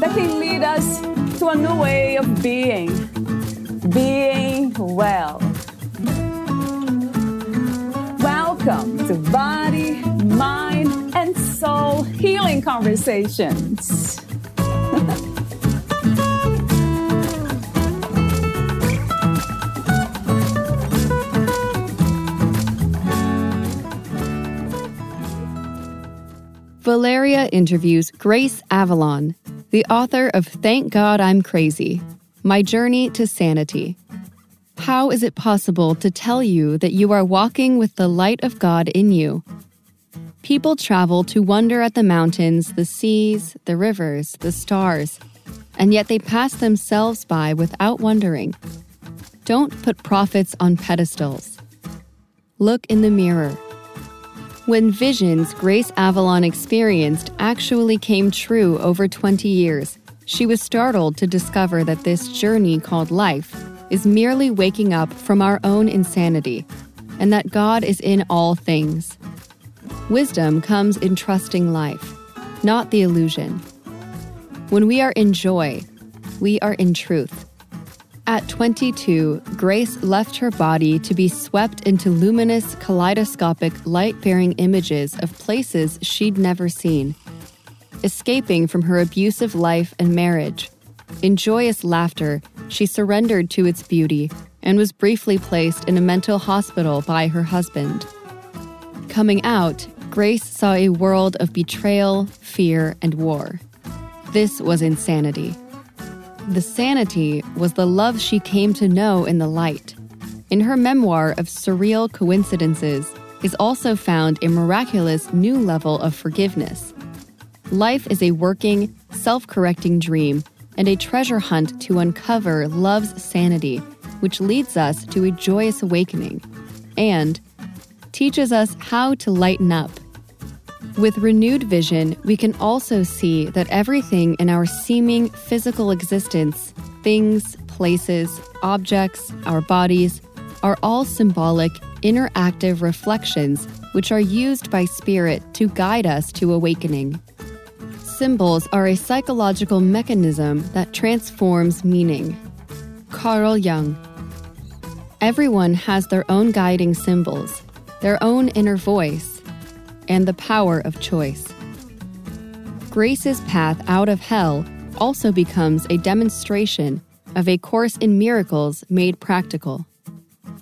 that can lead us to a new way of being, being well. Welcome to Body, Mind, and Soul Healing Conversations. Valeria interviews Grace Avalon, the author of Thank God I'm Crazy My Journey to Sanity. How is it possible to tell you that you are walking with the light of God in you? People travel to wonder at the mountains, the seas, the rivers, the stars, and yet they pass themselves by without wondering. Don't put prophets on pedestals. Look in the mirror. When visions Grace Avalon experienced actually came true over 20 years, she was startled to discover that this journey called life is merely waking up from our own insanity, and that God is in all things. Wisdom comes in trusting life, not the illusion. When we are in joy, we are in truth. At 22, Grace left her body to be swept into luminous, kaleidoscopic, light bearing images of places she'd never seen. Escaping from her abusive life and marriage, in joyous laughter, she surrendered to its beauty and was briefly placed in a mental hospital by her husband. Coming out, Grace saw a world of betrayal, fear, and war. This was insanity. The sanity was the love she came to know in the light. In her memoir of surreal coincidences is also found a miraculous new level of forgiveness. Life is a working, self correcting dream and a treasure hunt to uncover love's sanity, which leads us to a joyous awakening and teaches us how to lighten up with renewed vision, we can also see that everything in our seeming physical existence things, places, objects, our bodies are all symbolic, interactive reflections which are used by spirit to guide us to awakening. Symbols are a psychological mechanism that transforms meaning. Carl Jung. Everyone has their own guiding symbols, their own inner voice and the power of choice. Grace's path out of hell also becomes a demonstration of a course in miracles made practical.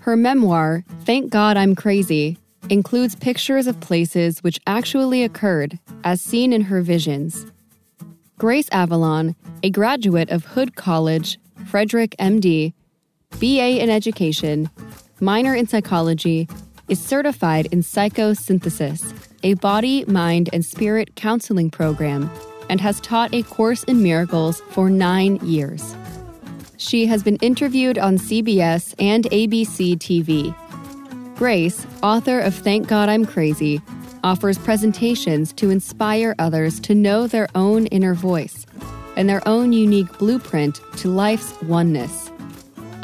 Her memoir, Thank God I'm Crazy, includes pictures of places which actually occurred as seen in her visions. Grace Avalon, a graduate of Hood College, Frederick MD, BA in Education, minor in psychology, is certified in psychosynthesis a body, mind, and spirit counseling program, and has taught a course in miracles for nine years. She has been interviewed on CBS and ABC TV. Grace, author of Thank God I'm Crazy, offers presentations to inspire others to know their own inner voice and their own unique blueprint to life's oneness,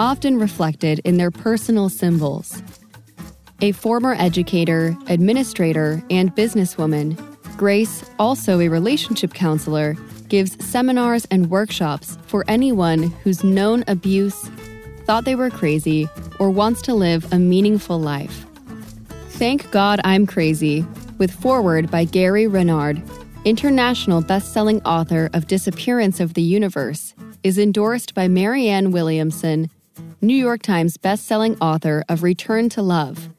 often reflected in their personal symbols. A former educator, administrator, and businesswoman, Grace, also a relationship counselor, gives seminars and workshops for anyone who's known abuse, thought they were crazy, or wants to live a meaningful life. Thank God I'm Crazy, with foreword by Gary Renard, international best-selling author of Disappearance of the Universe, is endorsed by Marianne Williamson, New York Times best-selling author of Return to Love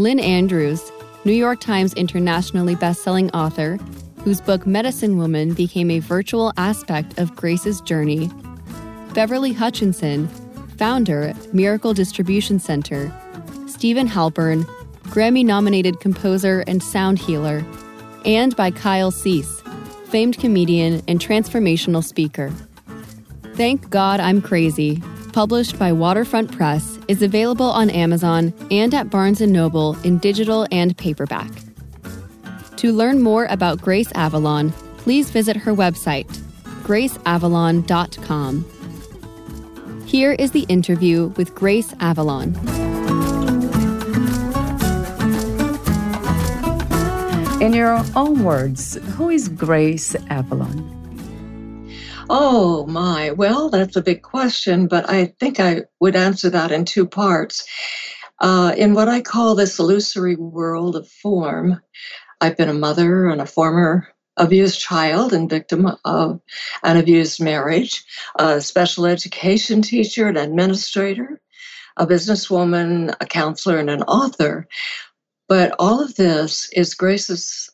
Lynn Andrews, New York Times internationally bestselling author, whose book Medicine Woman became a virtual aspect of Grace's journey, Beverly Hutchinson, founder, Miracle Distribution Center, Steven Halpern, Grammy nominated composer and sound healer, and by Kyle Cease, famed comedian and transformational speaker. Thank God I'm Crazy, published by Waterfront Press, is available on Amazon and at Barnes & Noble in digital and paperback. To learn more about Grace Avalon, please visit her website, graceavalon.com. Here is the interview with Grace Avalon. In your own words, who is Grace Avalon? Oh, my. Well, that's a big question, but I think I would answer that in two parts. Uh, in what I call this illusory world of form, I've been a mother and a former abused child and victim of an abused marriage, a special education teacher, an administrator, a businesswoman, a counselor, and an author. But all of this is Grace's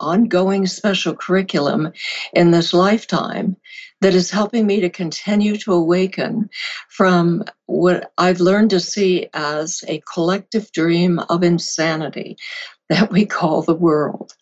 ongoing special curriculum in this lifetime that is helping me to continue to awaken from what I've learned to see as a collective dream of insanity that we call the world.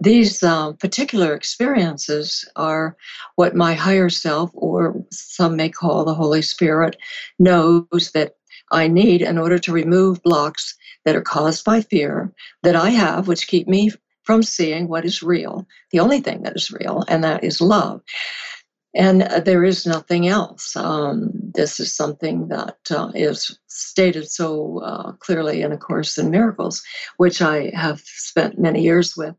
These uh, particular experiences are what my higher self, or some may call the Holy Spirit, knows that I need in order to remove blocks that are caused by fear that I have, which keep me from seeing what is real, the only thing that is real, and that is love. And uh, there is nothing else. Um, this is something that uh, is stated so uh, clearly in A Course in Miracles, which I have spent many years with.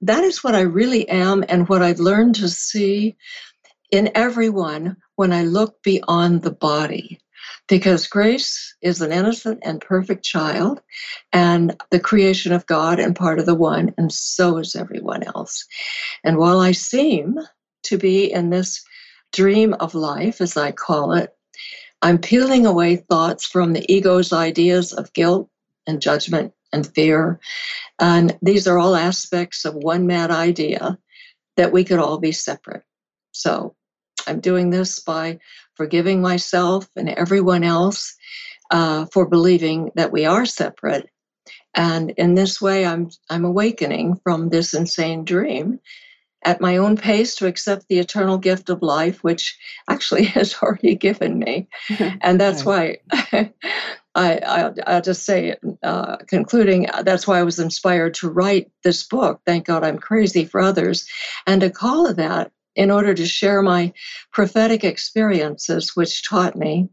That is what I really am, and what I've learned to see in everyone when I look beyond the body because Grace is an innocent and perfect child and the creation of God and part of the one, and so is everyone else. And while I seem to be in this dream of life, as I call it, I'm peeling away thoughts from the ego's ideas of guilt and judgment and fear. And these are all aspects of one mad idea that we could all be separate. So I'm doing this by forgiving myself and everyone else uh, for believing that we are separate. And in this way, I'm I'm awakening from this insane dream at my own pace to accept the eternal gift of life, which actually has already given me. and that's why I, I, will just say, uh, concluding, that's why I was inspired to write this book, Thank God I'm Crazy for Others, and to call it that in order to share my prophetic experiences, which taught me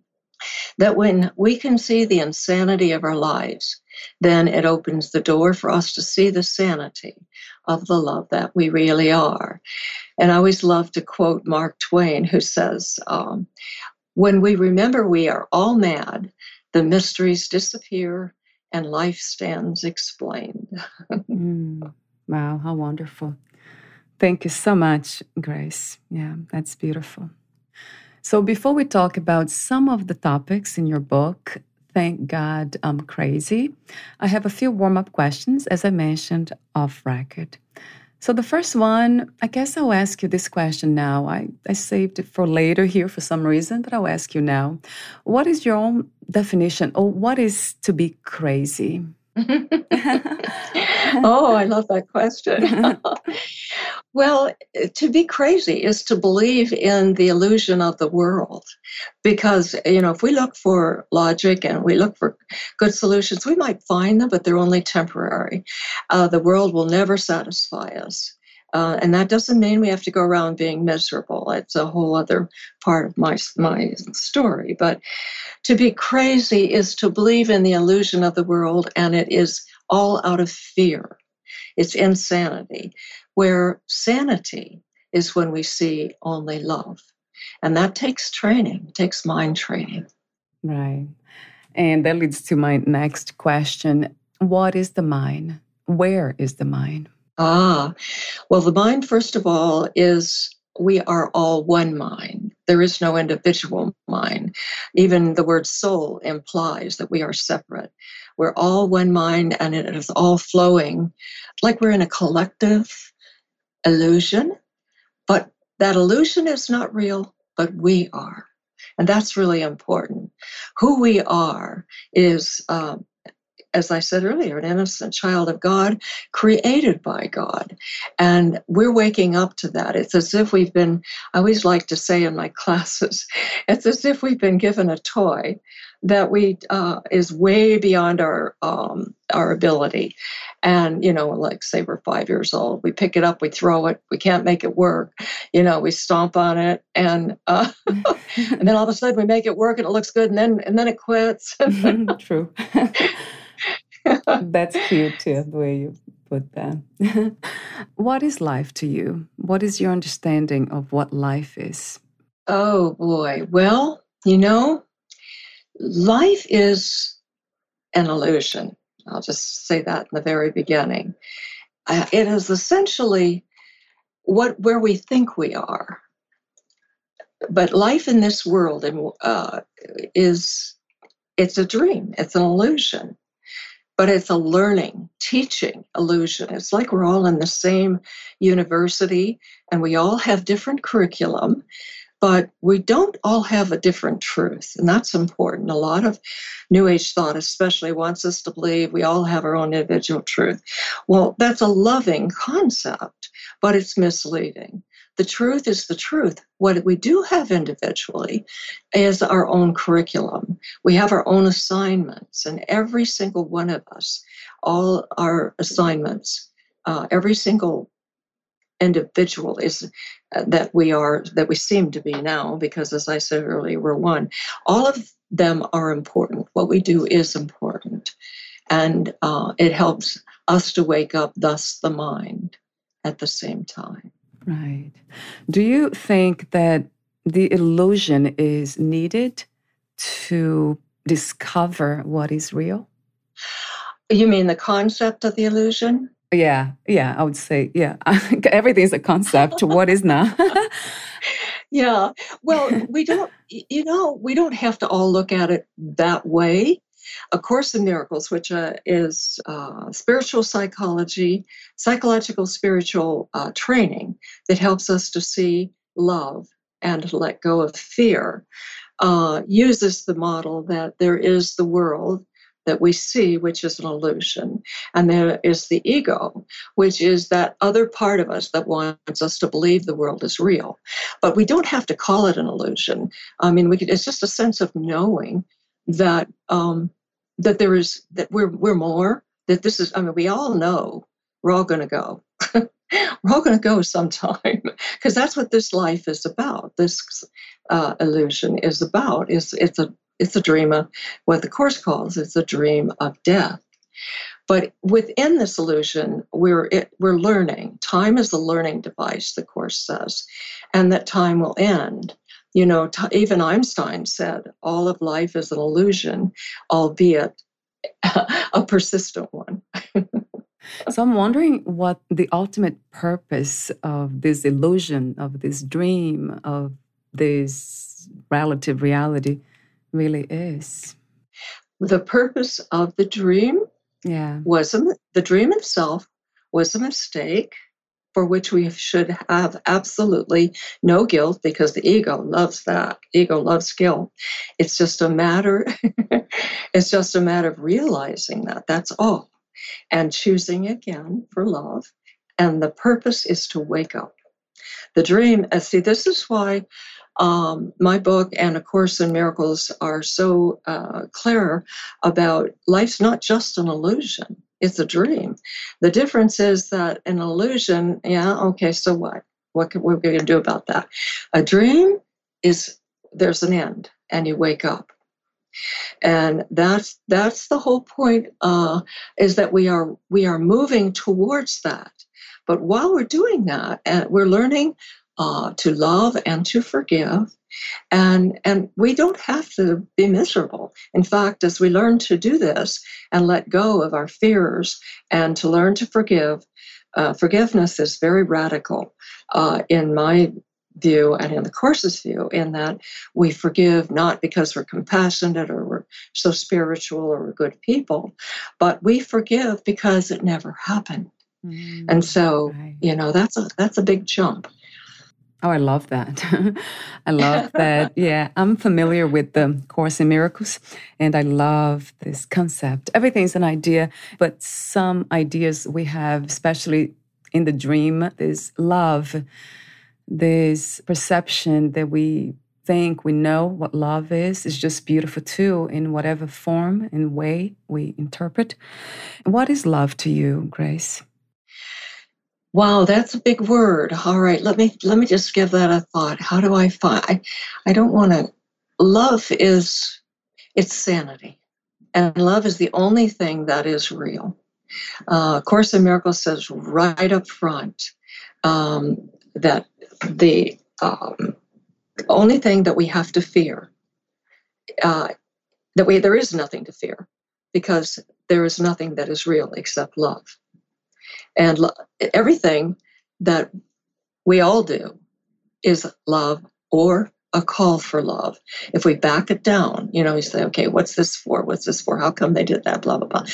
that when we can see the insanity of our lives, then it opens the door for us to see the sanity of the love that we really are. And I always love to quote Mark Twain, who says, um, When we remember we are all mad, the mysteries disappear and life stands explained. mm, wow, how wonderful. Thank you so much, Grace. Yeah, that's beautiful. So, before we talk about some of the topics in your book, Thank God I'm Crazy, I have a few warm up questions, as I mentioned off record. So, the first one, I guess I'll ask you this question now. I, I saved it for later here for some reason, but I'll ask you now. What is your own definition, or what is to be crazy? oh, I love that question. well, to be crazy is to believe in the illusion of the world. Because, you know, if we look for logic and we look for good solutions, we might find them, but they're only temporary. Uh, the world will never satisfy us. Uh, and that doesn't mean we have to go around being miserable. It's a whole other part of my, my story. But to be crazy is to believe in the illusion of the world, and it is all out of fear. It's insanity, where sanity is when we see only love. And that takes training, takes mind training. Right. And that leads to my next question What is the mind? Where is the mind? Ah, well, the mind, first of all, is we are all one mind. There is no individual mind. Even the word soul implies that we are separate. We're all one mind and it is all flowing like we're in a collective illusion. But that illusion is not real, but we are. And that's really important. Who we are is um, as I said earlier, an innocent child of God, created by God. And we're waking up to that. It's as if we've been, I always like to say in my classes, it's as if we've been given a toy that we uh, is way beyond our um, our ability. And you know, like say we're five years old, we pick it up, we throw it, we can't make it work. You know, we stomp on it, and uh, and then all of a sudden we make it work, and it looks good, and then and then it quits. True. That's cute too, the way you put that. what is life to you? What is your understanding of what life is? Oh boy. Well, you know, life is an illusion. I'll just say that in the very beginning. Uh, it is essentially what where we think we are. But life in this world uh, is it's a dream. It's an illusion. But it's a learning, teaching illusion. It's like we're all in the same university and we all have different curriculum but we don't all have a different truth, and that's important. A lot of New Age thought, especially, wants us to believe we all have our own individual truth. Well, that's a loving concept, but it's misleading. The truth is the truth. What we do have individually is our own curriculum. We have our own assignments, and every single one of us, all our assignments, uh, every single individual is uh, that we are that we seem to be now because as i said earlier we're one all of them are important what we do is important and uh, it helps us to wake up thus the mind at the same time right do you think that the illusion is needed to discover what is real you mean the concept of the illusion yeah, yeah, I would say, yeah. Everything's a concept. what is not? yeah. Well, we don't, you know, we don't have to all look at it that way. A Course in Miracles, which uh, is uh, spiritual psychology, psychological spiritual uh, training that helps us to see love and let go of fear, uh, uses the model that there is the world that we see, which is an illusion. And there is the ego, which is that other part of us that wants us to believe the world is real. But we don't have to call it an illusion. I mean, we could, it's just a sense of knowing that um, that there is that we're we're more. That this is. I mean, we all know we're all going to go. we're all going to go sometime because that's what this life is about. This uh, illusion is about. Is it's a it's a dream of what the course calls it's a dream of death but within this illusion we're it, we're learning time is a learning device the course says and that time will end you know t- even einstein said all of life is an illusion albeit a persistent one so i'm wondering what the ultimate purpose of this illusion of this dream of this relative reality really is. The purpose of the dream yeah. was a, the dream itself was a mistake for which we should have absolutely no guilt because the ego loves that. Ego loves guilt. It's just a matter it's just a matter of realizing that. That's all. And choosing again for love. And the purpose is to wake up. The dream, uh, see, this is why um, my book and A Course in Miracles are so uh, clear about life's not just an illusion, it's a dream. The difference is that an illusion, yeah, okay, so what? What, can, are we going to do about that? A dream is there's an end and you wake up and that's that's the whole point uh, is that we are we are moving towards that but while we're doing that and we're learning uh, to love and to forgive. And, and we don't have to be miserable. In fact, as we learn to do this and let go of our fears and to learn to forgive, uh, forgiveness is very radical uh, in my view and in the course's view in that we forgive not because we're compassionate or we're so spiritual or we're good people but we forgive because it never happened mm, and so right. you know that's a that's a big jump Oh, I love that. I love that. Yeah, I'm familiar with the Course in Miracles, and I love this concept. Everything's an idea, but some ideas we have, especially in the dream, this love, this perception that we think we know what love is, is just beautiful too, in whatever form and way we interpret. What is love to you, Grace? Wow, that's a big word. All right, let me let me just give that a thought. How do I find? I, I don't want to. Love is it's sanity, and love is the only thing that is real. Uh, Course in Miracles says right up front um, that the um, only thing that we have to fear uh, that we there is nothing to fear because there is nothing that is real except love. And lo- everything that we all do is love or a call for love. If we back it down, you know, we say, okay, what's this for? What's this for? How come they did that? Blah, blah, blah.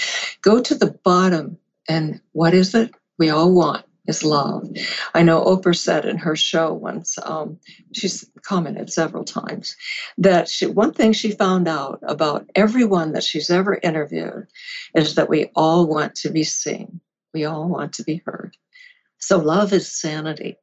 Go to the bottom and what is it we all want? Is love. I know Oprah said in her show once, um, she's commented several times, that she, one thing she found out about everyone that she's ever interviewed is that we all want to be seen. We all want to be heard. So love is sanity.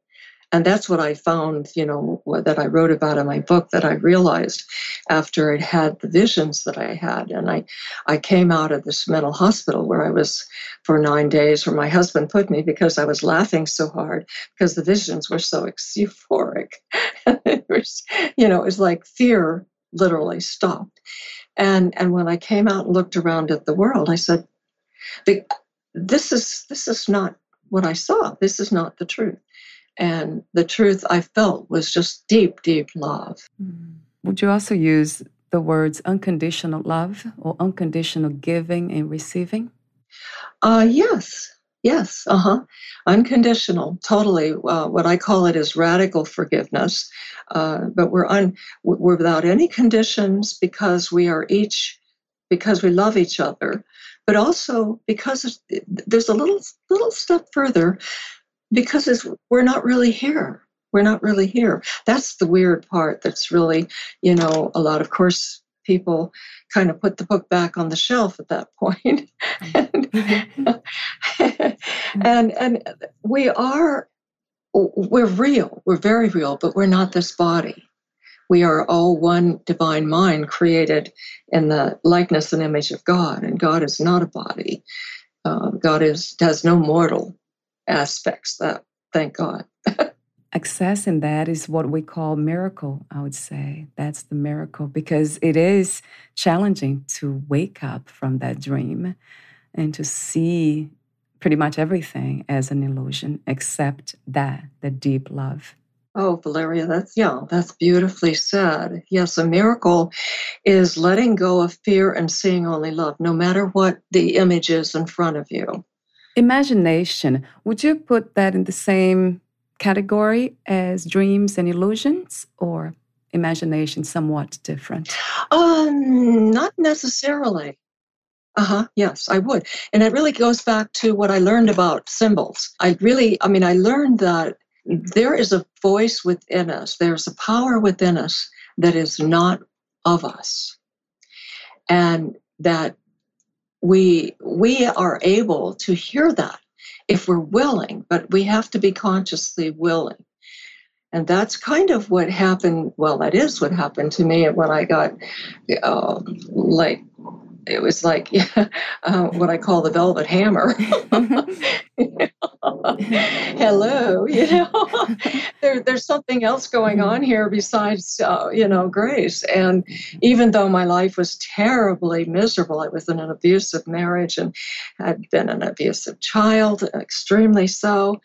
And that's what I found, you know, that I wrote about in my book that I realized after I had the visions that I had. And I, I came out of this mental hospital where I was for nine days, where my husband put me because I was laughing so hard because the visions were so euphoric. it was, you know, it was like fear literally stopped. And, and when I came out and looked around at the world, I said, this is this is not what I saw. This is not the truth. And the truth I felt was just deep, deep love. Mm. Would you also use the words unconditional love or unconditional giving and receiving? Uh, yes, yes, uh huh. Unconditional, totally. Uh, what I call it is radical forgiveness. Uh, but we're un, we're without any conditions because we are each because we love each other but also because there's a little little step further because we're not really here. We're not really here. That's the weird part that's really you know a lot of course people kind of put the book back on the shelf at that point. Mm-hmm. And, and and we are we're real. We're very real but we're not this body we are all one divine mind created in the likeness and image of God, and God is not a body. Uh, God is has no mortal aspects. That thank God. Accessing that is what we call miracle. I would say that's the miracle because it is challenging to wake up from that dream and to see pretty much everything as an illusion except that the deep love Oh, Valeria, that's, yeah, that's beautifully said. Yes, a miracle is letting go of fear and seeing only love, no matter what the image is in front of you. Imagination, would you put that in the same category as dreams and illusions or imagination somewhat different? Um, not necessarily. Uh huh. Yes, I would. And it really goes back to what I learned about symbols. I really, I mean, I learned that there is a voice within us, there's a power within us that is not of us. And that we we are able to hear that if we're willing, but we have to be consciously willing. And that's kind of what happened. Well, that is what happened to me when I got uh, like it was like yeah, uh, what I call the velvet hammer. Hello, you know, there, there's something else going on here besides, uh, you know, grace. And even though my life was terribly miserable, I was in an abusive marriage and had been an abusive child, extremely so.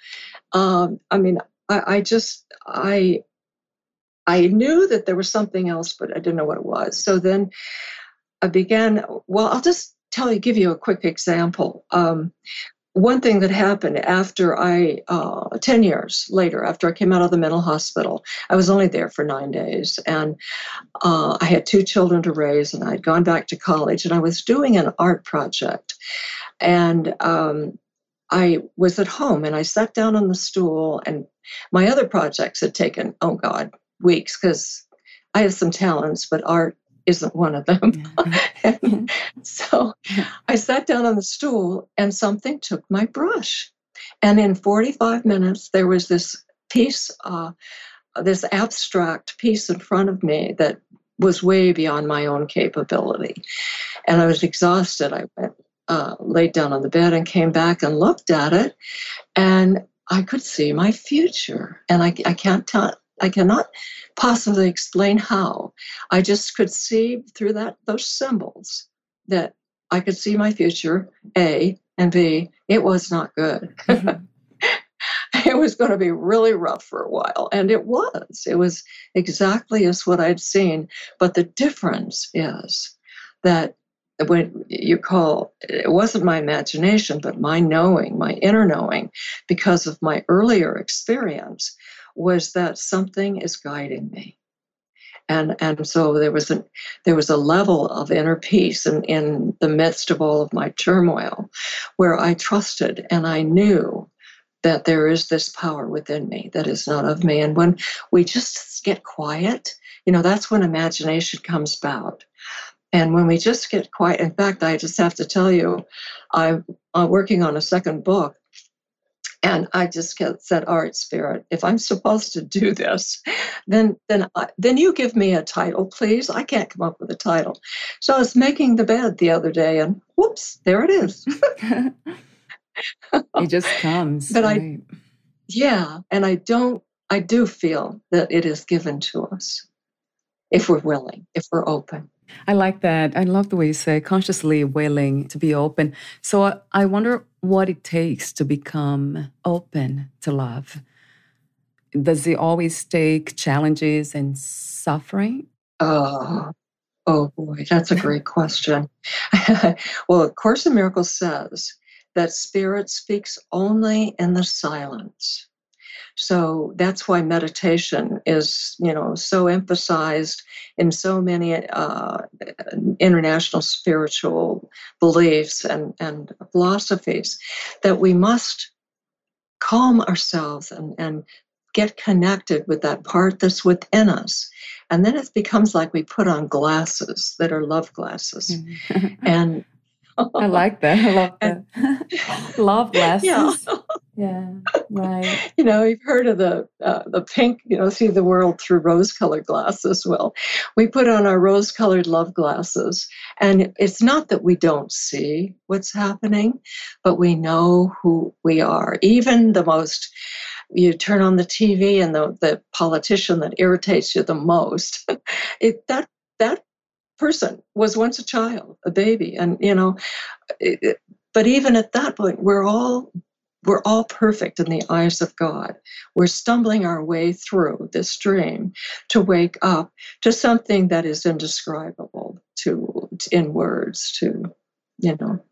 Um, I mean, I, I just, I, I knew that there was something else, but I didn't know what it was. So then I began, well, I'll just tell you, give you a quick example. Um, one thing that happened after I, uh, 10 years later, after I came out of the mental hospital, I was only there for nine days. And uh, I had two children to raise, and I'd gone back to college, and I was doing an art project. And um, I was at home and I sat down on the stool, and my other projects had taken, oh God, weeks because I have some talents, but art isn't one of them. so I sat down on the stool and something took my brush. And in 45 minutes, there was this piece, uh, this abstract piece in front of me that was way beyond my own capability. And I was exhausted. I went, uh, laid down on the bed and came back and looked at it. And I could see my future. And I, I can't tell, I cannot possibly explain how. I just could see through that those symbols that I could see my future, A, and B, it was not good. Mm-hmm. it was going to be really rough for a while. And it was. It was exactly as what I'd seen. But the difference is that when you call it wasn't my imagination, but my knowing, my inner knowing, because of my earlier experience, was that something is guiding me. And, and so there was a there was a level of inner peace in, in the midst of all of my turmoil where I trusted and I knew that there is this power within me that is not of me. And when we just get quiet, you know, that's when imagination comes about. And when we just get quiet, in fact, I just have to tell you, I'm, I'm working on a second book. And I just said, "All right, Spirit, if I'm supposed to do this, then then I, then you give me a title, please. I can't come up with a title." So I was making the bed the other day, and whoops, there it is. it just comes. But right. I, yeah, and I don't, I do feel that it is given to us if we're willing, if we're open. I like that. I love the way you say consciously willing to be open. So I wonder what it takes to become open to love. Does it always take challenges and suffering? Oh, oh boy, that's a great question. well, of Course in Miracles says that spirit speaks only in the silence. So that's why meditation is, you know, so emphasized in so many uh, international spiritual beliefs and, and philosophies that we must calm ourselves and, and get connected with that part that's within us. And then it becomes like we put on glasses that are love glasses. Mm-hmm. and I like that. I love that. love glasses. Yeah. Yeah. Right. You know, you've heard of the uh, the pink. You know, see the world through rose-colored glasses. Well, we put on our rose-colored love glasses, and it's not that we don't see what's happening, but we know who we are. Even the most you turn on the TV and the, the politician that irritates you the most, it that that person was once a child, a baby, and you know, it, but even at that point, we're all we're all perfect in the eyes of God. We're stumbling our way through this dream to wake up to something that is indescribable to in words to you know.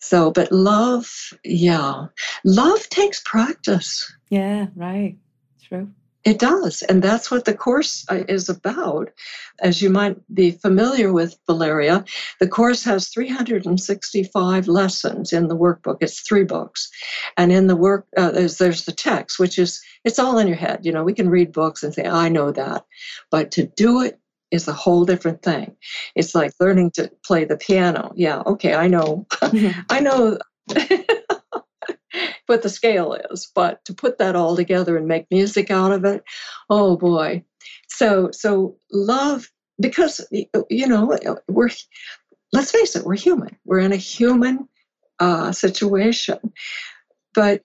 So but love yeah. Love takes practice. Yeah right. True it does. And that's what the course uh, is about. As you might be familiar with, Valeria, the course has 365 lessons in the workbook. It's three books. And in the work, uh, there's, there's the text, which is, it's all in your head. You know, we can read books and say, I know that. But to do it is a whole different thing. It's like learning to play the piano. Yeah, okay, I know. I know. what the scale is. But to put that all together and make music out of it, oh boy. So so love because you know we're let's face it, we're human. We're in a human uh, situation, but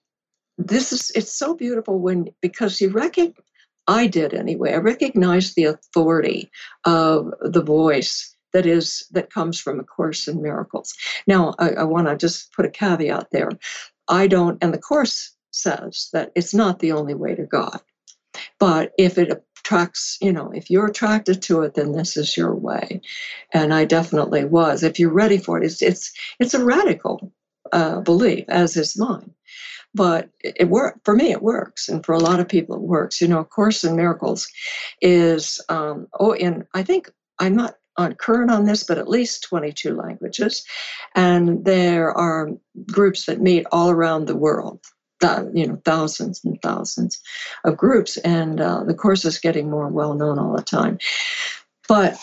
this is it's so beautiful when because you recognize I did anyway. I recognized the authority of the voice that is that comes from a course in miracles now i, I want to just put a caveat there I don't, and the Course says that it's not the only way to God. But if it attracts, you know, if you're attracted to it, then this is your way. And I definitely was. If you're ready for it, it's it's it's a radical uh, belief, as is mine. But it, it for me. It works, and for a lot of people, it works. You know, Course in Miracles is um, oh, and I think I'm not on current on this, but at least 22 languages. And there are groups that meet all around the world. you know, thousands and thousands of groups, and uh, the course is getting more well known all the time. But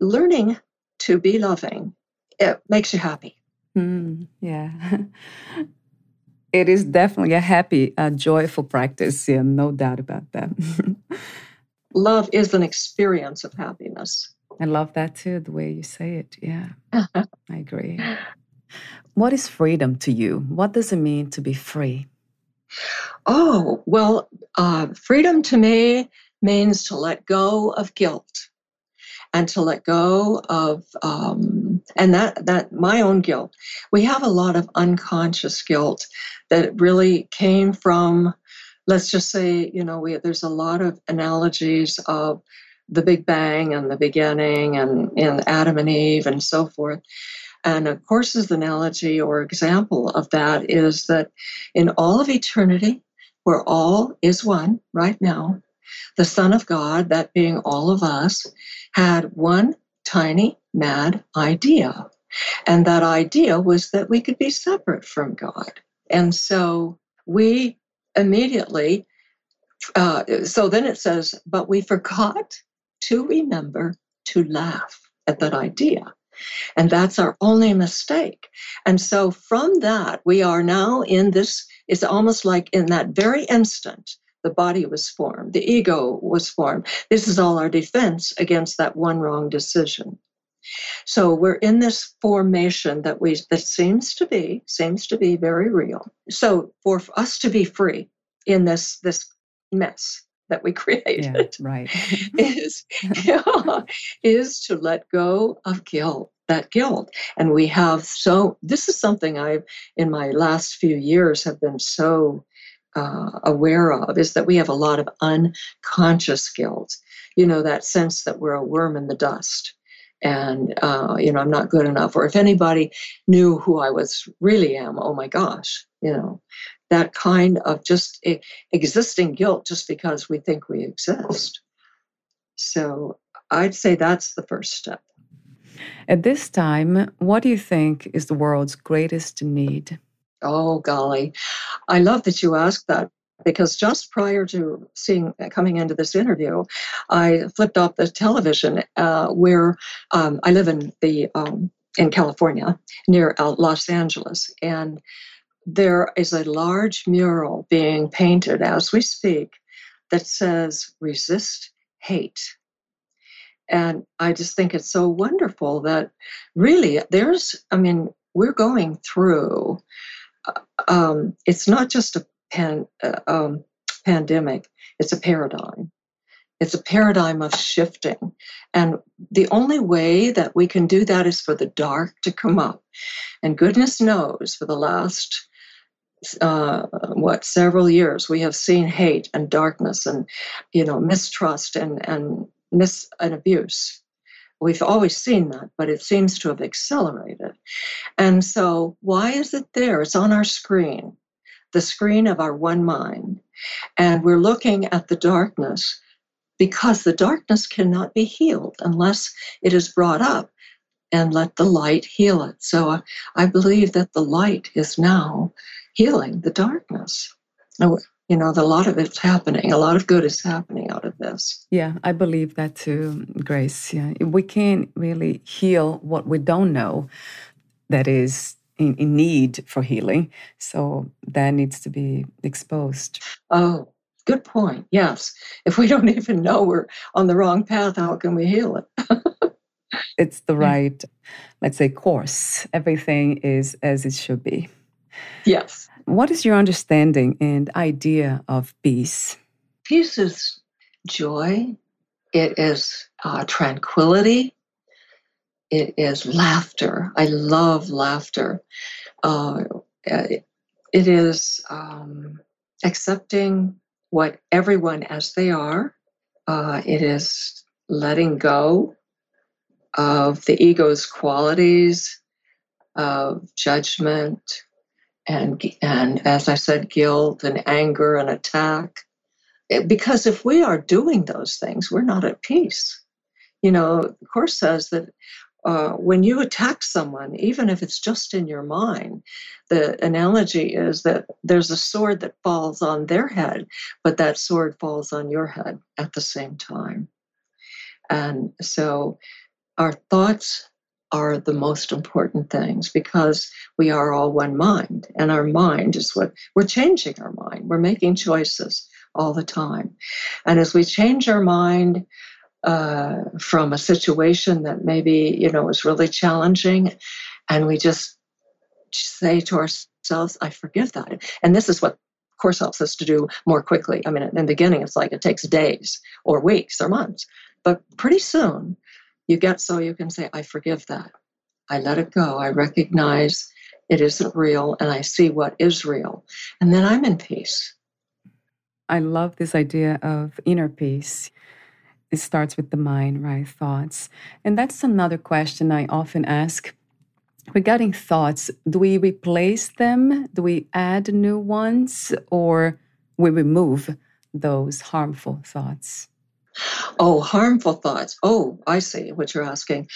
learning to be loving, it makes you happy. Mm, yeah. it is definitely a happy, uh, joyful practice. Yeah, no doubt about that. Love is an experience of happiness. I love that too, the way you say it. Yeah, I agree. What is freedom to you? What does it mean to be free? Oh, well, uh, freedom to me means to let go of guilt and to let go of um, and that that my own guilt we have a lot of unconscious guilt that really came from let's just say you know we there's a lot of analogies of the big bang and the beginning and, and adam and eve and so forth and of course his analogy or example of that is that in all of eternity where all is one right now the son of god that being all of us had one tiny mad idea. And that idea was that we could be separate from God. And so we immediately, uh, so then it says, but we forgot to remember to laugh at that idea. And that's our only mistake. And so from that, we are now in this, it's almost like in that very instant, the body was formed, the ego was formed. This is all our defense against that one wrong decision. So we're in this formation that we that seems to be seems to be very real. So for us to be free in this this mess that we created, yeah, right, is yeah, is to let go of guilt that guilt and we have so this is something i've in my last few years have been so uh, aware of is that we have a lot of unconscious guilt. You know, that sense that we're a worm in the dust and, uh, you know, I'm not good enough. Or if anybody knew who I was really am, oh my gosh, you know, that kind of just existing guilt just because we think we exist. So I'd say that's the first step. At this time, what do you think is the world's greatest need? Oh, golly. I love that you asked that because just prior to seeing coming into this interview, I flipped off the television uh, where um, I live in the um, in California near Los Angeles, and there is a large mural being painted as we speak that says "Resist Hate." And I just think it's so wonderful that really there's, I mean, we're going through um, it's not just a pan, uh, um, pandemic, it's a paradigm. It's a paradigm of shifting. And the only way that we can do that is for the dark to come up. And goodness knows, for the last uh, what several years we have seen hate and darkness and you know mistrust and and mis and abuse We've always seen that, but it seems to have accelerated. And so, why is it there? It's on our screen, the screen of our one mind. And we're looking at the darkness because the darkness cannot be healed unless it is brought up and let the light heal it. So, I believe that the light is now healing the darkness you know, a lot of it's happening. A lot of good is happening out of this. Yeah, I believe that too, Grace. Yeah, we can't really heal what we don't know that is in, in need for healing. So that needs to be exposed. Oh, good point. Yes. If we don't even know we're on the wrong path, how can we heal it? it's the right, let's say, course. Everything is as it should be. Yes. What is your understanding and idea of peace? Peace is joy, it is uh, tranquility, it is laughter. I love laughter. Uh, it is um, accepting what everyone as they are. Uh, it is letting go of the ego's qualities of judgment, and and as I said, guilt and anger and attack. Because if we are doing those things, we're not at peace. You know, the Course says that uh, when you attack someone, even if it's just in your mind, the analogy is that there's a sword that falls on their head, but that sword falls on your head at the same time. And so our thoughts are the most important things because we are all one mind, and our mind is what we're changing our mind. We're making choices all the time. And as we change our mind, uh, from a situation that maybe you know is really challenging, and we just say to ourselves, "I forgive that." And this is what course helps us to do more quickly. I mean, in the beginning, it's like it takes days or weeks or months, but pretty soon you get so you can say, "I forgive that. I let it go. I recognize." It isn't real, and I see what is real. And then I'm in peace. I love this idea of inner peace it starts with the mind, right? Thoughts. And that's another question I often ask regarding thoughts. Do we replace them? Do we add new ones? Or we remove those harmful thoughts? Oh, harmful thoughts. Oh, I see what you're asking.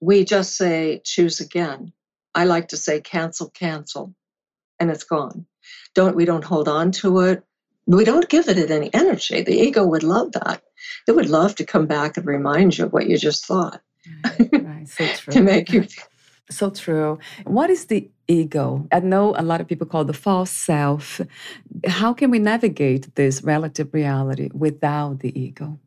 We just say choose again. I like to say cancel, cancel, and it's gone. Don't we don't hold on to it. We don't give it any energy. The ego would love that it would love to come back and remind you of what you just thought. Right, so true. to make you so true. What is the ego? I know a lot of people call the false self. How can we navigate this relative reality without the ego?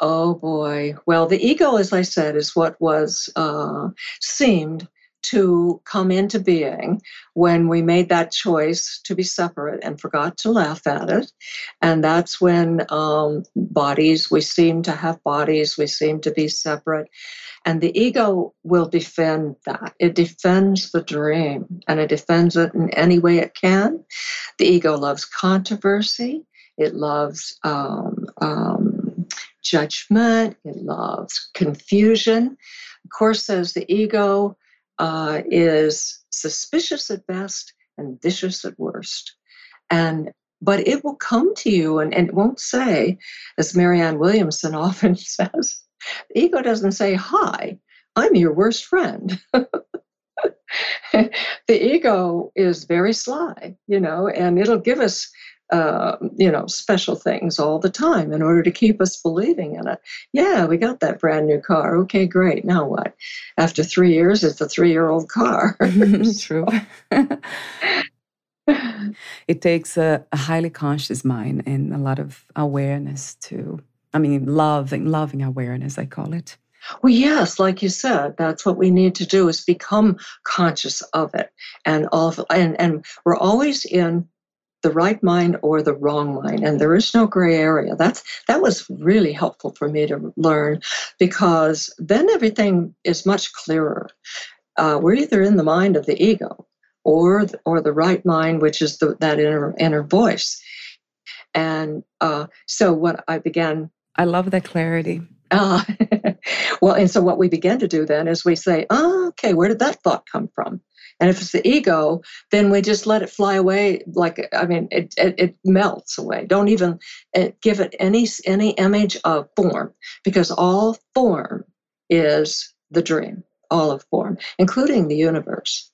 Oh boy. Well, the ego, as I said, is what was uh, seemed to come into being when we made that choice to be separate and forgot to laugh at it. And that's when um, bodies, we seem to have bodies, we seem to be separate. And the ego will defend that. It defends the dream and it defends it in any way it can. The ego loves controversy, it loves um, um, judgment, it loves confusion. Of course, says the ego uh, is suspicious at best and vicious at worst. And but it will come to you and, and it won't say, as Marianne Williamson often says, the ego doesn't say, Hi, I'm your worst friend. the ego is very sly, you know, and it'll give us uh, you know, special things all the time in order to keep us believing in it. Yeah, we got that brand new car. Okay, great. Now what? After three years, it's a three year old car. True. it takes a, a, highly conscious mind and a lot of awareness to, I mean, loving, loving awareness, I call it. Well, yes, like you said, that's what we need to do is become conscious of it. And all and, and we're always in the right mind or the wrong mind and there is no gray area. That's that was really helpful for me to learn because then everything is much clearer. Uh, we're either in the mind of the ego or or the right mind which is the, that inner inner voice. And uh, so what i began i love that clarity. Uh, well and so what we begin to do then is we say oh, okay where did that thought come from and if it's the ego, then we just let it fly away. Like I mean, it it, it melts away. Don't even eh, give it any any image of form, because all form is the dream. All of form, including the universe.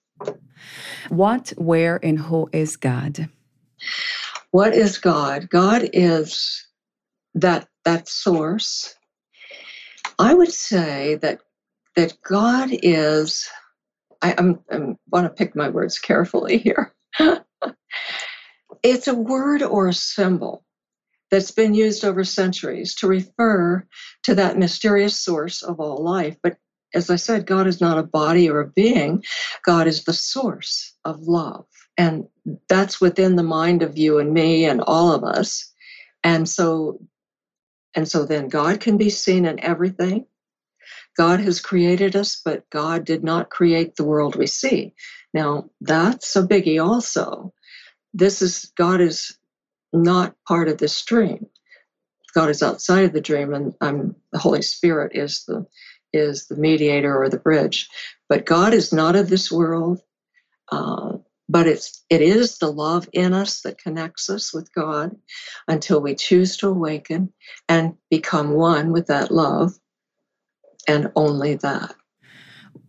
What, where, and who is God? What is God? God is that that source. I would say that that God is I, I'm, I'm want to pick my words carefully here. it's a word or a symbol that's been used over centuries to refer to that mysterious source of all life. But as I said, God is not a body or a being, God is the source of love. And that's within the mind of you and me and all of us. And so and so then God can be seen in everything. God has created us, but God did not create the world we see. Now, that's a biggie also. This is, God is not part of this dream. God is outside of the dream, and I'm, the Holy Spirit is the is the mediator or the bridge. But God is not of this world. Uh, but it's it is the love in us that connects us with God until we choose to awaken and become one with that love and only that.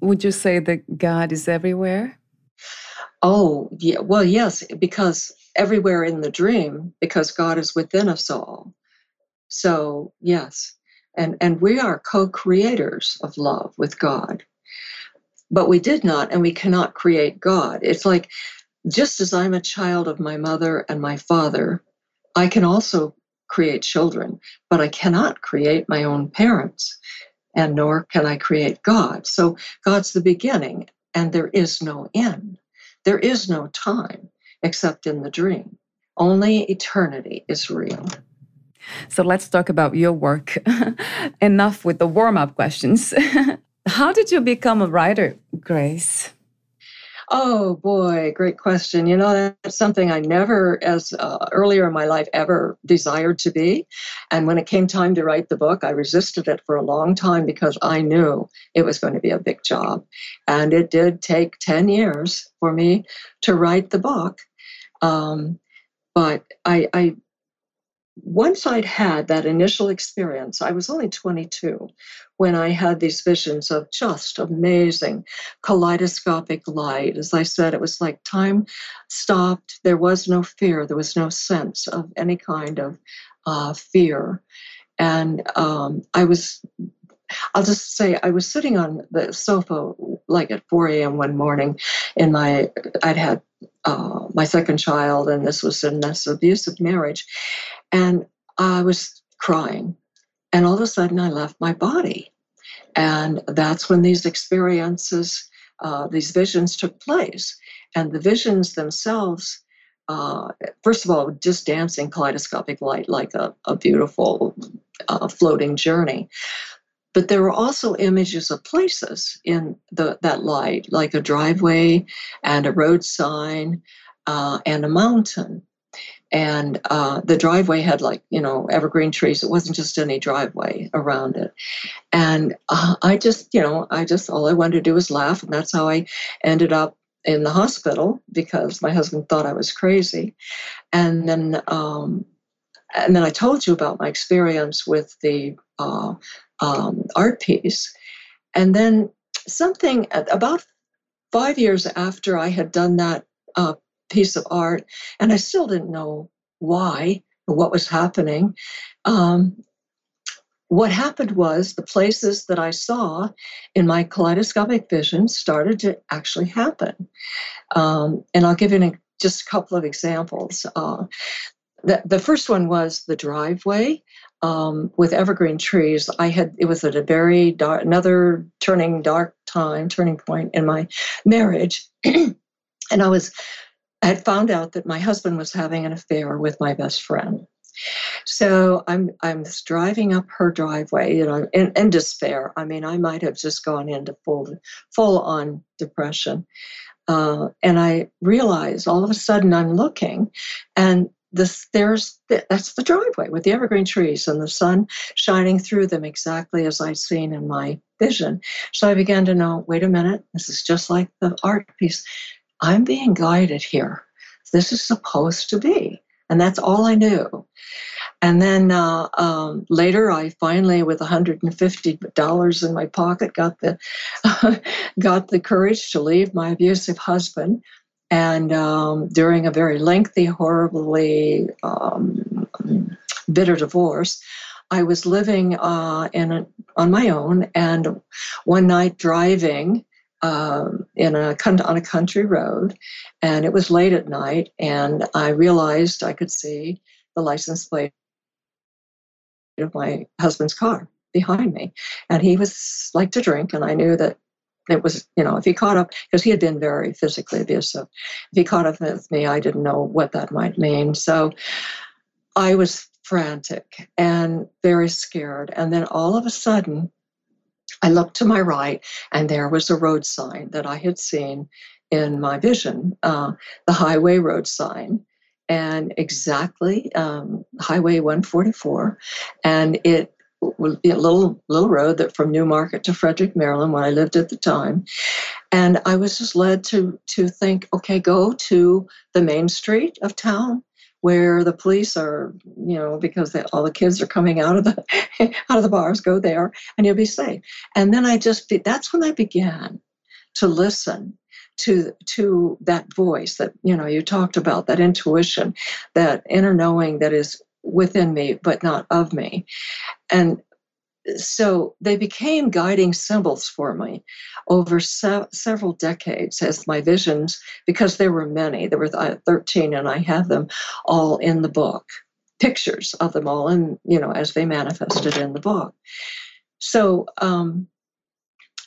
Would you say that God is everywhere? Oh, yeah. Well, yes, because everywhere in the dream, because God is within us all. So, yes. And, and we are co creators of love with God. But we did not, and we cannot create God. It's like just as I'm a child of my mother and my father, I can also create children, but I cannot create my own parents, and nor can I create God. So God's the beginning, and there is no end. There is no time except in the dream. Only eternity is real. So let's talk about your work. Enough with the warm up questions. How did you become a writer, Grace? Oh boy, great question. You know, that's something I never, as uh, earlier in my life, ever desired to be. And when it came time to write the book, I resisted it for a long time because I knew it was going to be a big job. And it did take 10 years for me to write the book. Um, but I, I once I'd had that initial experience, I was only 22 when I had these visions of just amazing kaleidoscopic light. As I said, it was like time stopped. There was no fear, there was no sense of any kind of uh, fear. And um, I was, I'll just say, I was sitting on the sofa like at 4 a.m. one morning in my, I'd had uh, my second child, and this was in this abusive marriage. And I was crying. And all of a sudden, I left my body. And that's when these experiences, uh, these visions took place. And the visions themselves, uh, first of all, just dancing kaleidoscopic light like a, a beautiful uh, floating journey. But there were also images of places in the, that light, like a driveway and a road sign uh, and a mountain. And uh, the driveway had like you know evergreen trees. It wasn't just any driveway around it. And uh, i just you know i just all i wanted to do was laugh and that's how i ended up in the hospital because my husband thought i was crazy. And then um, and then i told you about my experience with the uh, um, art piece and then something about five years after i had done that uh, piece of art, and I still didn't know why or what was happening. Um, what happened was the places that I saw in my kaleidoscopic vision started to actually happen. Um, and I'll give you an, just a couple of examples. Uh, the, the first one was the driveway um, with evergreen trees. I had it was at a very dark, another turning dark time, turning point in my marriage, and I was I had found out that my husband was having an affair with my best friend. So I'm I'm driving up her driveway, you know, in, in despair. I mean, I might have just gone into full full on depression. Uh, and I realize all of a sudden I'm looking, and this there's that's the driveway with the evergreen trees and the sun shining through them exactly as I'd seen in my vision. So I began to know, wait a minute, this is just like the art piece. I'm being guided here. This is supposed to be. And that's all I knew. And then uh, um, later, I finally, with $150 in my pocket, got the got the courage to leave my abusive husband. And um, during a very lengthy, horribly um, bitter divorce, I was living uh, in a, on my own. And one night, driving um, in a on a country road, and it was late at night, and I realized I could see the license plate of my husband's car behind me, and he was like to drink, and I knew that it was you know if he caught up because he had been very physically abusive, if he caught up with me, I didn't know what that might mean, so I was frantic and very scared, and then all of a sudden I looked to my right, and there was a road sign that I had seen in my vision, uh, the highway road sign, and exactly um, Highway 144, and it little little road that from Newmarket to Frederick, Maryland, when I lived at the time, and I was just led to to think, okay, go to the main street of town, where the police are, you know, because they, all the kids are coming out of the out of the bars, go there, and you'll be safe. And then I just that's when I began to listen to to that voice that you know you talked about that intuition that inner knowing that is within me but not of me and so they became guiding symbols for me over se- several decades as my visions because there were many there were 13 and i have them all in the book pictures of them all and you know as they manifested in the book so um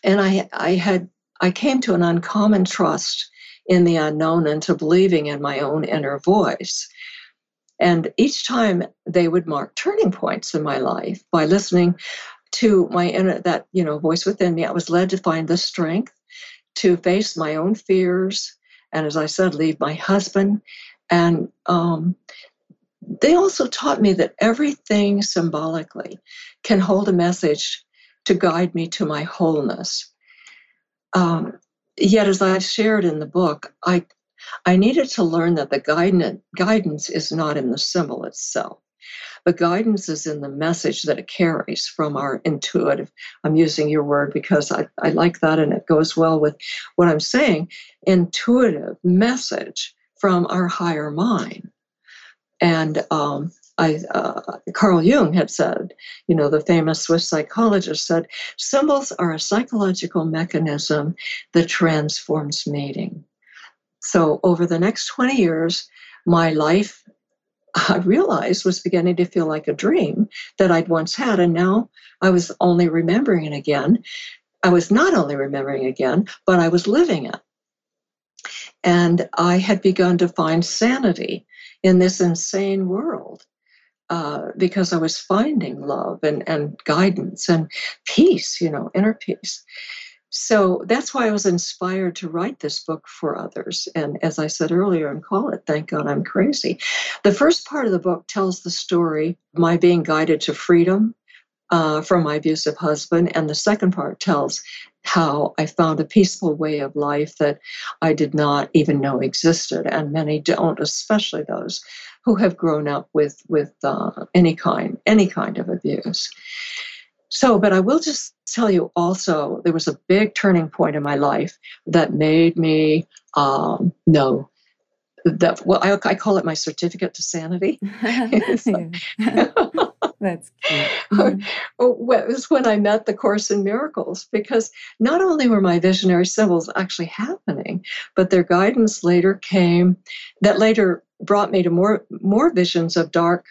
and i i had I came to an uncommon trust in the unknown and to believing in my own inner voice. And each time they would mark turning points in my life by listening to my inner that you know voice within me, I was led to find the strength to face my own fears, and as I said, leave my husband. And um, they also taught me that everything symbolically can hold a message to guide me to my wholeness. Um, yet, as I've shared in the book, I I needed to learn that the guidance guidance is not in the symbol itself. But guidance is in the message that it carries from our intuitive. I'm using your word because I, I like that and it goes well with what I'm saying. Intuitive message from our higher mind. And um, I, uh, Carl Jung had said, you know, the famous Swiss psychologist said, symbols are a psychological mechanism that transforms meaning. So over the next 20 years, my life, I realized, was beginning to feel like a dream that I'd once had. And now I was only remembering it again. I was not only remembering again, but I was living it. And I had begun to find sanity in this insane world uh, because I was finding love and, and guidance and peace, you know, inner peace. So that's why I was inspired to write this book for others. And as I said earlier, and call it Thank God I'm Crazy. The first part of the book tells the story my being guided to freedom uh, from my abusive husband. And the second part tells how I found a peaceful way of life that I did not even know existed. And many don't, especially those who have grown up with with uh, any kind any kind of abuse. So, but I will just tell you also, there was a big turning point in my life that made me um, know that well, I, I call it my certificate to sanity. That's cute. Mm-hmm. it was when I met the Course in Miracles because not only were my visionary symbols actually happening, but their guidance later came that later brought me to more more visions of dark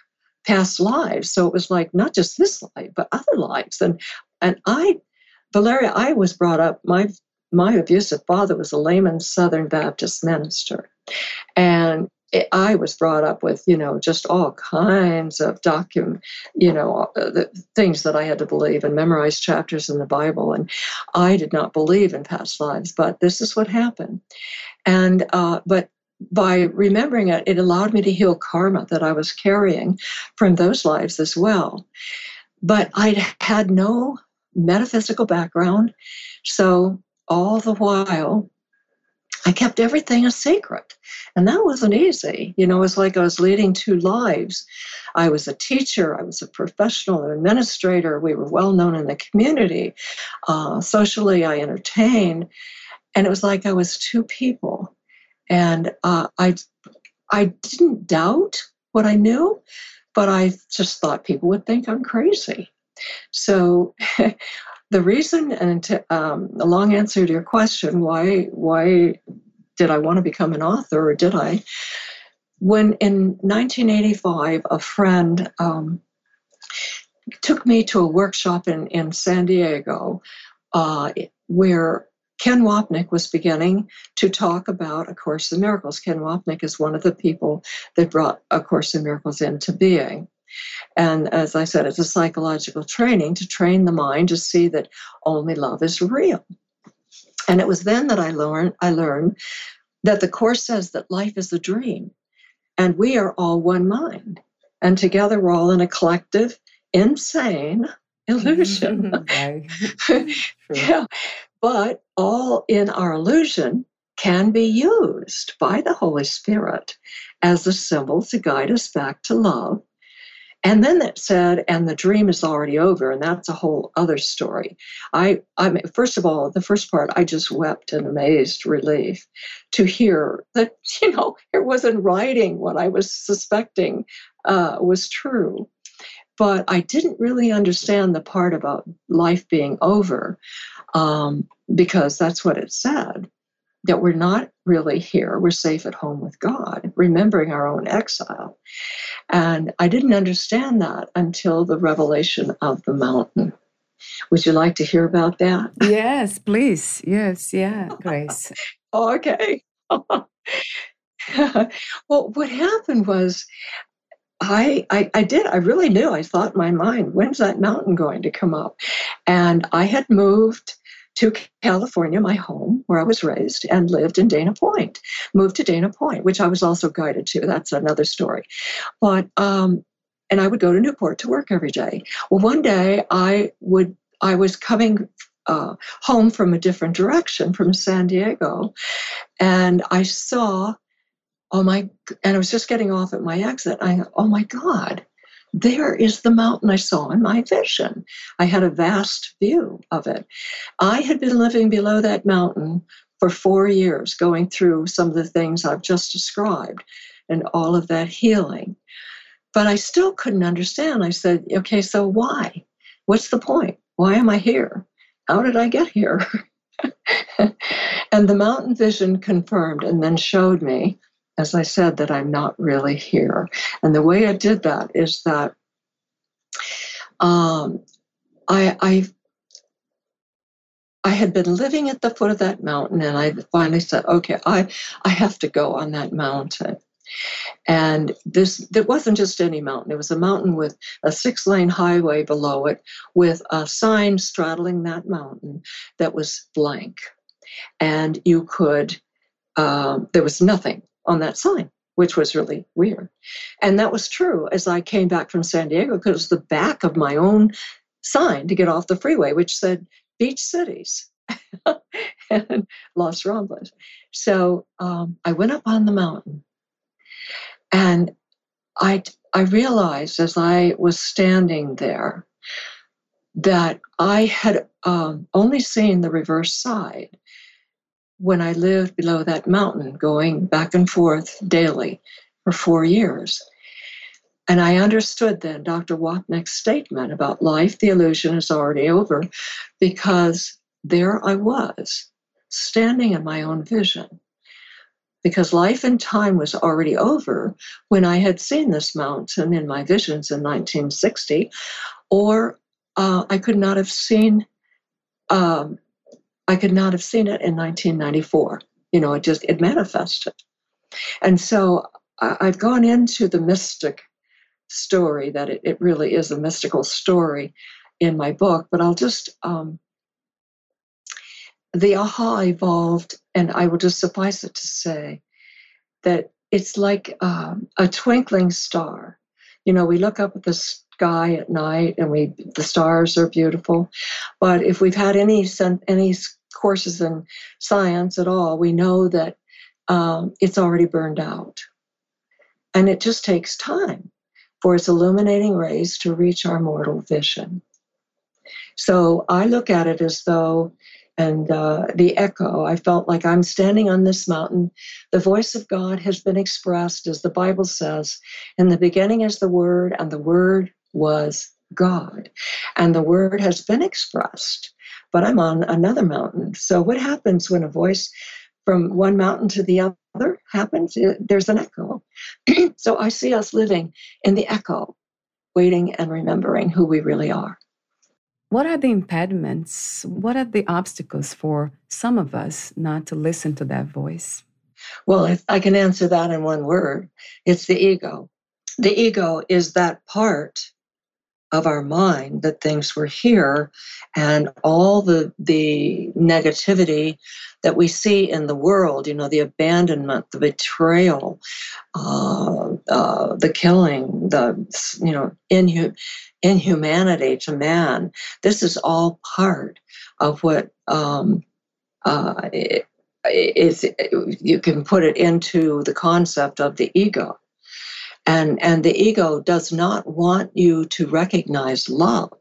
past lives. So it was like not just this life, but other lives. And and I, Valeria, I was brought up. My my abusive father was a layman Southern Baptist minister, and it, I was brought up with you know just all kinds of document, you know, uh, the things that I had to believe and memorize chapters in the Bible. And I did not believe in past lives, but this is what happened. And uh, but by remembering it, it allowed me to heal karma that I was carrying from those lives as well. But I had no metaphysical background. So all the while, I kept everything a secret. And that wasn't easy. You know, it was like I was leading two lives. I was a teacher, I was a professional administrator. We were well known in the community. Uh, socially, I entertained. And it was like I was two people and uh, I, I didn't doubt what I knew, but I just thought people would think I'm crazy. So the reason, and to, um, the long answer to your question, why why did I want to become an author, or did I? When in 1985, a friend um, took me to a workshop in, in San Diego uh, where Ken Wapnick was beginning to talk about A Course in Miracles. Ken Wapnick is one of the people that brought A Course in Miracles into being. And as I said, it's a psychological training to train the mind to see that only love is real. And it was then that I learned I learned that the course says that life is a dream and we are all one mind. And together we're all in a collective, insane illusion. Mm-hmm. yeah. But all in our illusion can be used by the Holy Spirit as a symbol to guide us back to love. And then it said, and the dream is already over, and that's a whole other story. I, I mean, first of all, the first part, I just wept in amazed relief to hear that, you know, it wasn't writing what I was suspecting uh, was true. But I didn't really understand the part about life being over um, because that's what it said that we're not really here. We're safe at home with God, remembering our own exile. And I didn't understand that until the revelation of the mountain. Would you like to hear about that? Yes, please. Yes, yeah, Grace. okay. well, what happened was I, I, I did. I really knew. I thought in my mind, when's that mountain going to come up? And I had moved to California, my home, where I was raised, and lived in Dana Point. Moved to Dana Point, which I was also guided to. That's another story. But um, and I would go to Newport to work every day. Well, one day I would I was coming uh, home from a different direction from San Diego, and I saw, oh my, and I was just getting off at my exit. I, oh my God, there is the mountain I saw in my vision. I had a vast view of it. I had been living below that mountain for four years, going through some of the things I've just described and all of that healing. But I still couldn't understand. I said, okay, so why? What's the point? Why am I here? How did I get here? and the mountain vision confirmed and then showed me as I said, that I'm not really here. And the way I did that is that um, I, I I had been living at the foot of that mountain, and I finally said, "Okay, I I have to go on that mountain." And this it wasn't just any mountain; it was a mountain with a six-lane highway below it, with a sign straddling that mountain that was blank, and you could. Um, there was nothing on that sign, which was really weird. And that was true as I came back from San Diego because it was the back of my own sign to get off the freeway, which said beach cities and Los Robles. So um, I went up on the mountain and I, I realized as I was standing there that I had um, only seen the reverse side when I lived below that mountain, going back and forth daily for four years. And I understood then Dr. Wapnick's statement about life, the illusion is already over, because there I was, standing in my own vision. Because life and time was already over when I had seen this mountain in my visions in 1960, or uh, I could not have seen um, I could not have seen it in 1994. You know, it just it manifested. And so I've gone into the mystic story that it, it really is a mystical story in my book, but I'll just um, the aha evolved, and I will just suffice it to say that it's like um, a twinkling star. You know, we look up at the sky at night, and we the stars are beautiful, but if we've had any any courses in science at all, we know that um, it's already burned out. And it just takes time for its illuminating rays to reach our mortal vision. So I look at it as though, and uh, the echo, I felt like I'm standing on this mountain. The voice of God has been expressed, as the Bible says, in the beginning is the Word, and the Word was God. And the Word has been expressed but I'm on another mountain. So what happens when a voice from one mountain to the other happens? Uh, there's an echo. so I see us living in the echo, waiting and remembering who we really are. What are the impediments? What are the obstacles for some of us not to listen to that voice? Well, I can answer that in one word it's the ego. The ego is that part of our mind that thinks we're here and all the the negativity that we see in the world you know the abandonment the betrayal uh, uh, the killing the you know inhu- inhumanity to man. This is all part of what um, uh, it, is you can put it into the concept of the ego and and the ego does not want you to recognize love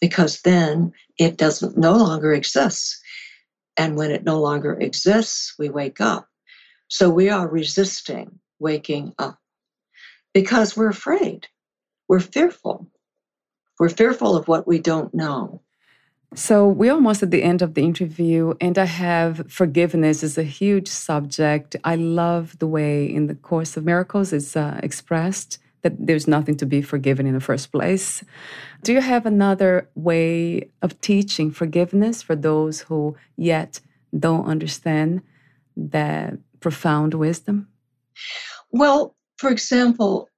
because then it doesn't no longer exists. And when it no longer exists we wake up. So we are resisting waking up because we're afraid. We're fearful. We're fearful of what we don't know so we're almost at the end of the interview, and I have forgiveness is a huge subject. I love the way in the Course of Miracles it's uh, expressed that there's nothing to be forgiven in the first place. Do you have another way of teaching forgiveness for those who yet don't understand that profound wisdom? Well, for example,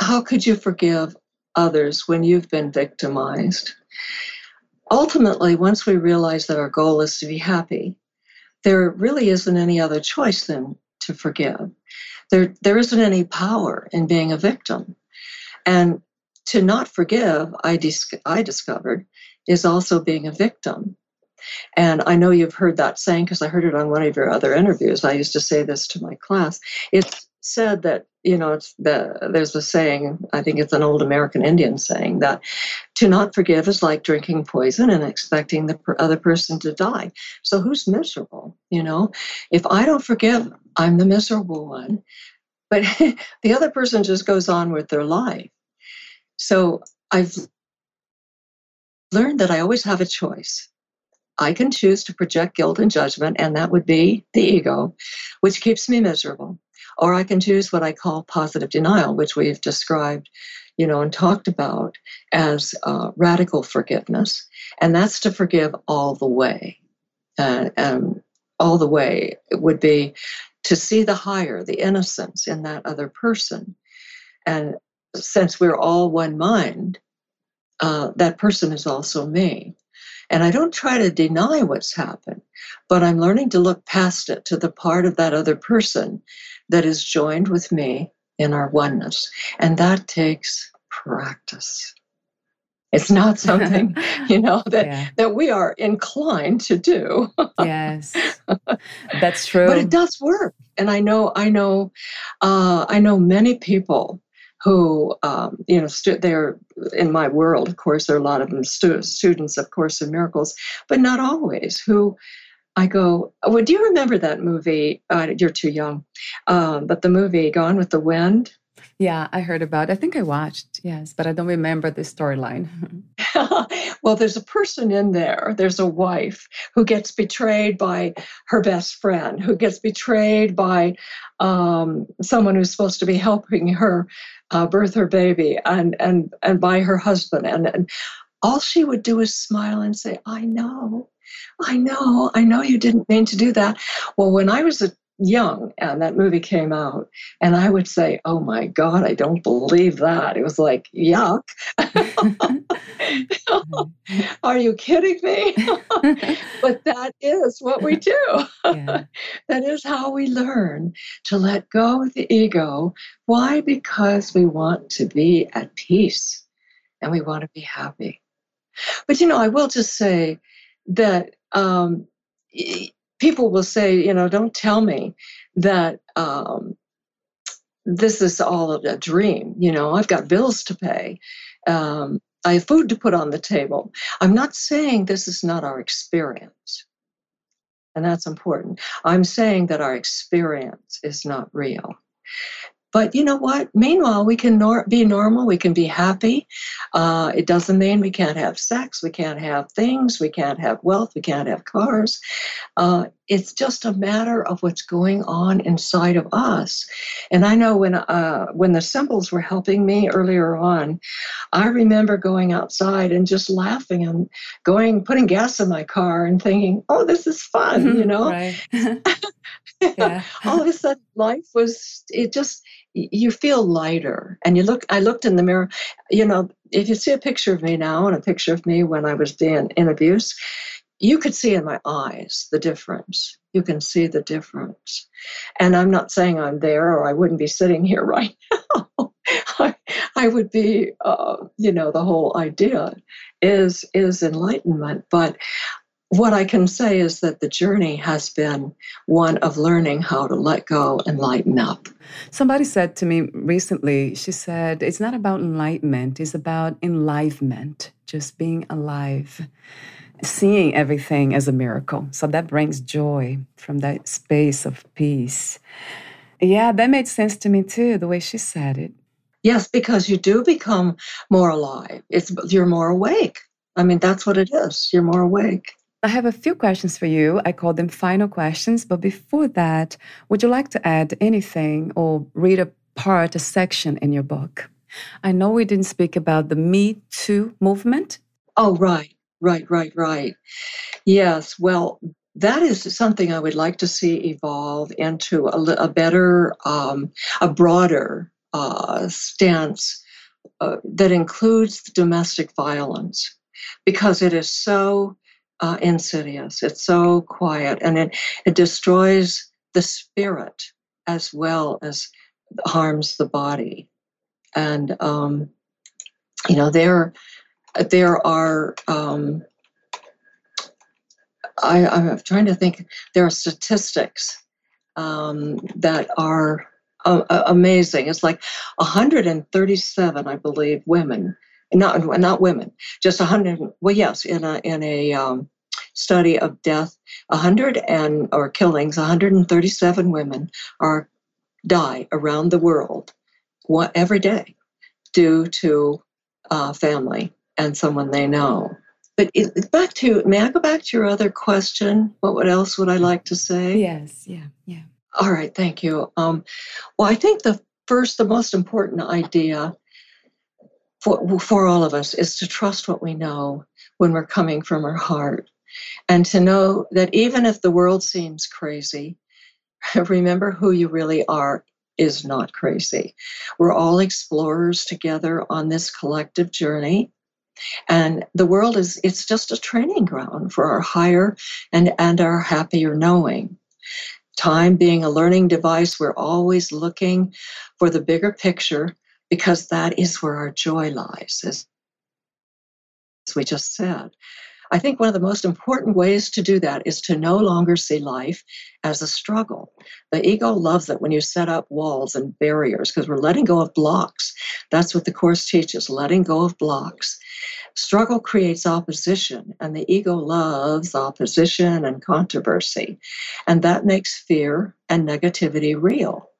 how could you forgive others when you've been victimized? Ultimately, once we realize that our goal is to be happy, there really isn't any other choice than to forgive. There, there isn't any power in being a victim. And to not forgive, I, dis- I discovered, is also being a victim. And I know you've heard that saying because I heard it on one of your other interviews. I used to say this to my class. It's said that you know it's the there's a saying i think it's an old american indian saying that to not forgive is like drinking poison and expecting the other person to die. So who's miserable you know? If i don't forgive i'm the miserable one. But the other person just goes on with their life. So i've learned that i always have a choice. I can choose to project guilt and judgment, and that would be the ego, which keeps me miserable. Or I can choose what I call positive denial, which we've described, you know, and talked about as uh, radical forgiveness. And that's to forgive all the way. Uh, all the way it would be to see the higher, the innocence in that other person. And since we're all one mind, uh, that person is also me. And I don't try to deny what's happened, but I'm learning to look past it to the part of that other person that is joined with me in our oneness. And that takes practice. It's not something, you know, that yeah. that we are inclined to do. yes. That's true. But it does work. And I know I know uh, I know many people who um, you know stu- they're in my world of course there are a lot of them stu- students of course in miracles but not always who I go, well, do you remember that movie? Uh, you're too young, um, but the movie Gone with the Wind. Yeah, I heard about. It. I think I watched. Yes, but I don't remember the storyline. well, there's a person in there. There's a wife who gets betrayed by her best friend, who gets betrayed by um, someone who's supposed to be helping her uh, birth her baby, and and and by her husband, and, and all she would do is smile and say, "I know." I know, I know you didn't mean to do that. Well, when I was a young and that movie came out and i would say oh my god i don't believe that. It was like yuck. Are you kidding me? But that is what we do. Yeah. that is how we learn to let go of the ego. Why? Because we want to be at peace and we want to be happy. But you know i will just say that um, people will say, you know, don't tell me that um, this is all a dream. You know, I've got bills to pay. Um, I have food to put on the table. I'm not saying this is not our experience. And that's important. I'm saying that our experience is not real. But you know what? Meanwhile, we can nor- be normal. We can be happy. Uh, it doesn't mean we can't have sex. We can't have things. We can't have wealth. We can't have cars. Uh, it's just a matter of what's going on inside of us. And I know when uh, when the symbols were helping me earlier on, I remember going outside and just laughing and going putting gas in my car and thinking, "Oh, this is fun," you know. All of a sudden, life was it just you feel lighter and you look i looked in the mirror you know if you see a picture of me now and a picture of me when i was being in abuse you could see in my eyes the difference. You can see the difference. And i'm not saying i'm there or i wouldn't be sitting here right now. I, I, would be uh, you know the whole idea is is enlightenment. But what I can say is that the journey has been one of learning how to let go and lighten up. Somebody said to me recently, she said, it's not about enlightenment, it's about enlivenment, just being alive, seeing everything as a miracle. So that brings joy from that space of peace. Yeah, that made sense to me too, the way she said it. Yes, because you do become more alive. It's you're more awake. I mean, that's what it is. You're more awake. I have a few questions for you. I call them final questions. But before that, would you like to add anything or read a part, a section in your book? I know we didn't speak about the Me Too movement. Oh, right, right, right, right. Yes, well, that is something I would like to see evolve into a, a better, um, a broader uh, stance uh, that includes domestic violence because it is so uh, insidious. It's so quiet and it, it destroys the spirit as well as harms the body. And, um, you know, there, there are, um, I, I'm trying to think, there are statistics um, that are uh, amazing. It's like 137, I believe, women not not women, just 100. Well, yes, in a in a um, study of death, 100 and or killings, 137 women are die around the world what, every day due to uh, family and someone they know. But it, back to may I go back to your other question? What, what else would I like to say? Yes, yeah, yeah. All right, thank you. Um, well, I think the first, the most important idea for, for all of us is to trust what we know when we're coming from our heart and to know that even if the world seems crazy, remember who you really are is not crazy. We're all explorers together on this collective journey. And the world is, it's just a training ground for our higher and, and our happier knowing. Time being a learning device, we're always looking for the bigger picture because that is where our joy lies, as we just said. I think one of the most important ways to do that is to no longer see life as a struggle. The ego loves it when you set up walls and barriers because we're letting go of blocks. That's what the Course teaches letting go of blocks. Struggle creates opposition, and the ego loves opposition and controversy. And that makes fear and negativity real.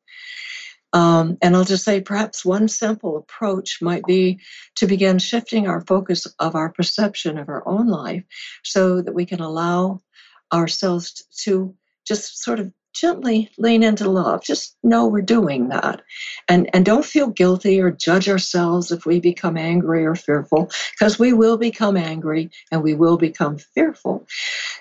Um, and I'll just say perhaps one simple approach might be to begin shifting our focus of our perception of our own life so that we can allow ourselves to just sort of gently lean into love. Just know we're doing that. And, and don't feel guilty or judge ourselves if we become angry or fearful, because we will become angry and we will become fearful.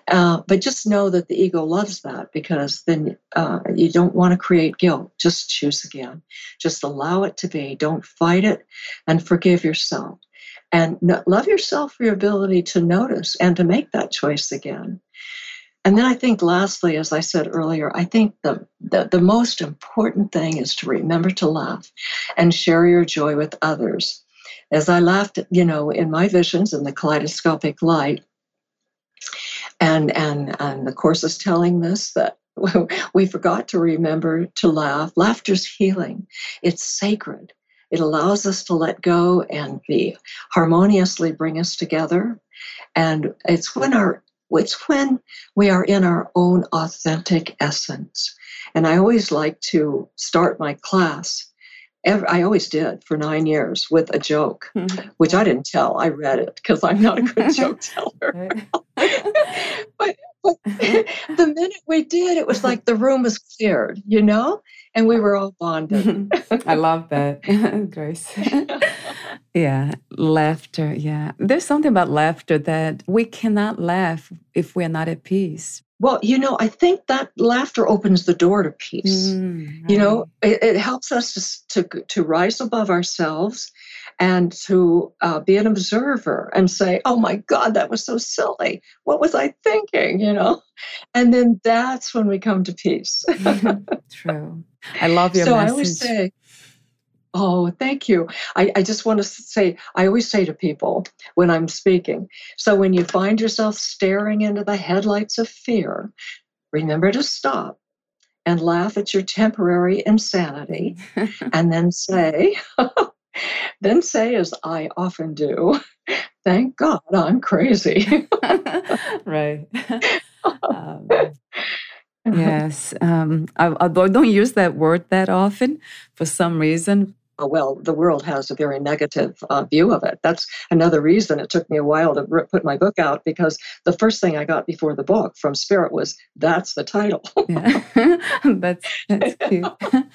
Uh, but just know that the ego loves that because then uh, you don't want to create guilt. Just choose again. Just allow it to be. Don't fight it and forgive yourself. And love yourself for your ability to notice and to make that choice again. And then I think, lastly, as I said earlier, I think the, the, the, most important thing is to remember to laugh and share your joy with others. As I laughed, you know, in my visions in the kaleidoscopic light, and and and the course is telling this that we forgot to remember to laugh. Laughter's healing. It's sacred. It allows us to let go and be harmoniously bring us together. And it's when our it's when we are in our own authentic essence. And I always like to start my class. I always did for nine years with a joke, mm-hmm. which I didn't tell. I read it because I'm not a good joke teller. but, but the minute we did, it was like the room was cleared, you know, and we were all bonded. I love that, Grace. Yeah, laughter. Yeah. There's something about laughter that we cannot laugh if we're not at peace. Well, you know, I think that laughter opens the door to peace. Mm, You know, it, it, helps us to, to, to rise above ourselves and to uh, be an observer and say, oh my God, that was so silly. What was I thinking? You know? And then that's when we come to peace. True. I love your so message. I always say, Oh, thank you. I, I just want to say, I always say to people when I'm speaking so when you find yourself staring into the headlights of fear, remember to stop and laugh at your temporary insanity and then say, then say, as I often do, thank God I'm crazy. right. Um, yes. Um, I, although I don't use that word that often for some reason. Oh, well, the world has a very negative uh, view of it. That's another reason it took me a while to put my book out because the first thing I got before the book from Spirit was that's the title. yeah, that's that's cute.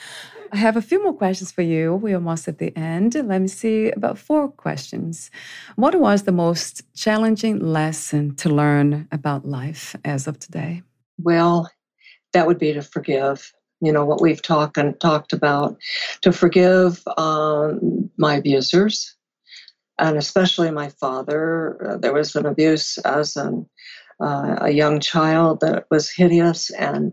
I have a few more questions for you. We're almost at the end. Let me see about four questions. What was the most challenging lesson to learn about life as of today? Well, that would be to forgive. You know what we've talked and talked about to forgive um, my abusers, and especially my father. Uh, there was an abuse as an, uh, a young child that was hideous, and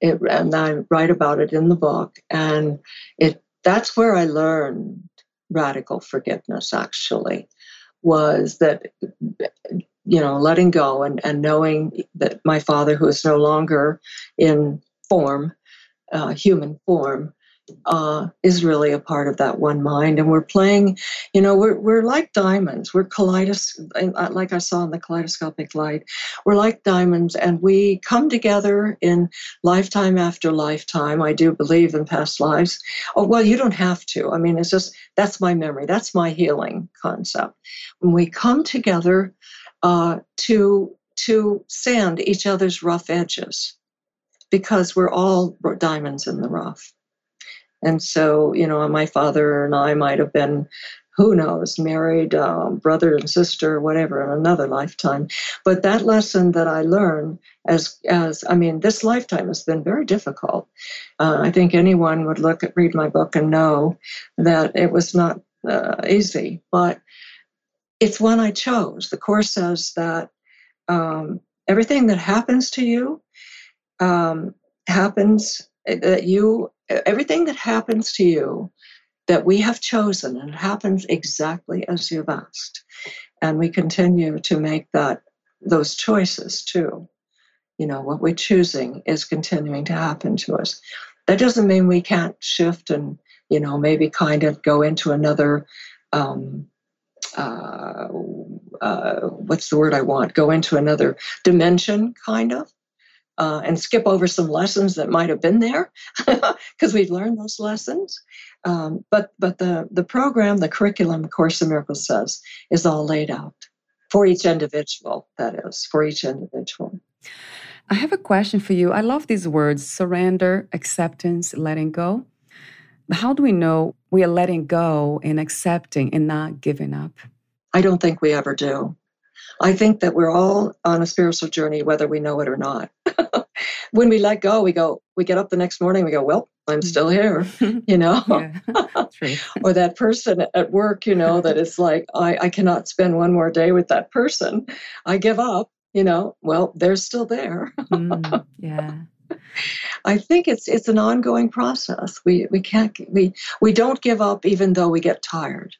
it, and I write about it in the book. And it that's where I learned radical forgiveness. Actually, was that you know letting go and, and knowing that my father who is no longer in form uh, human form uh, is really a part of that one mind. And we're playing you know we're, we're like diamonds. We're kaleidos like i saw in the kaleidoscopic light we're like diamonds and we come together in lifetime after lifetime i do believe in past lives. Oh well you don't have to. I mean it's just that's my memory. That's my healing concept. When we come together uh, to to sand each other's rough edges because we're all diamonds in the rough and so, you know, my father and I might have been, who knows, married, um, brother and sister, whatever, in another lifetime. But that lesson that I learned as, as I mean, this lifetime has been very difficult. Uh, I think anyone would look at, read my book and know that it was not uh, easy, but it's one I chose. The Course says that um, everything that happens to you um, happens uh, that you everything that happens to you that we have chosen and happens exactly as you've asked. And we continue to make that those choices too. You know what we're choosing is continuing to happen to us. That doesn't mean we can't shift and you know maybe kind of go into another um, uh, uh, what's the word i want? Go into another dimension kind of uh, and skip over some lessons that might have been there because we've learned those lessons. Um, but but the the program, the curriculum, Course in Miracles says, is all laid out for each individual. That is for each individual. I have a question for you. I love these words: surrender, acceptance, letting go. How do we know we are letting go and accepting and not giving up? I don't think we ever do. I think that we're all on a spiritual journey, whether we know it or not. when we let go, we go, we get up the next morning, we go, well, I'm still here, you know? or that person at work, you know, that it's like, I, I cannot spend one more day with that person. I give up, you know, well, they're still there. mm, yeah. I think it's it's an ongoing process. We we can't we we don't give up even though we get tired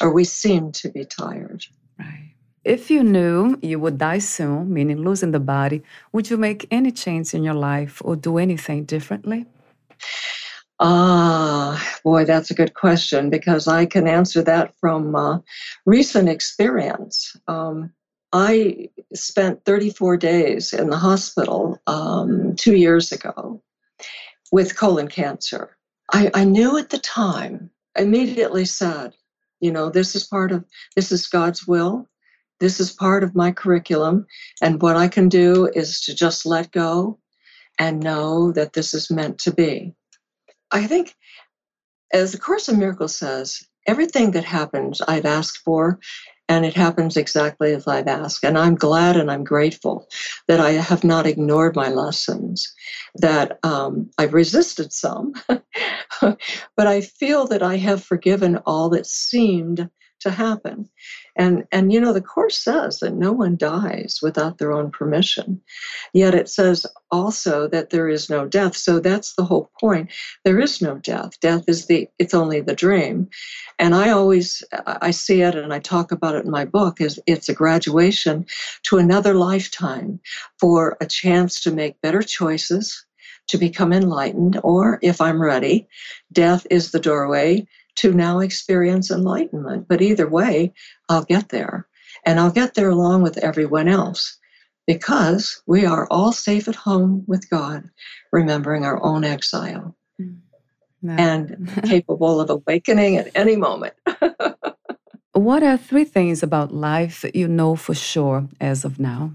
or we seem to be tired. Right. If you knew you would die soon, meaning losing the body, would you make any change in your life or do anything differently? Ah, boy, that's a good question because I can answer that from uh, recent experience. Um, I spent 34 days in the hospital um, two years ago with colon cancer. I, I knew at the time, immediately said, you know, this is part of, this is God's will. This is part of my curriculum. And what I can do is to just let go and know that this is meant to be. I think, as the Course in Miracles says, everything that happens I've asked for, and it happens exactly as I've asked. And I'm glad and I'm grateful that I have not ignored my lessons, that um, I've resisted some, but I feel that I have forgiven all that seemed to happen. And and you know the course says that no one dies without their own permission. Yet it says also that there is no death. So that's the whole point. There is no death. Death is the it's only the dream. And I always I see it and I talk about it in my book is it's a graduation to another lifetime for a chance to make better choices, to become enlightened, or if I'm ready, death is the doorway to now experience enlightenment. But either way, I'll get there. And I'll get there along with everyone else because we are all safe at home with God, remembering our own exile mm. no. and capable of awakening at any moment. what are three things about life that you know for sure as of now?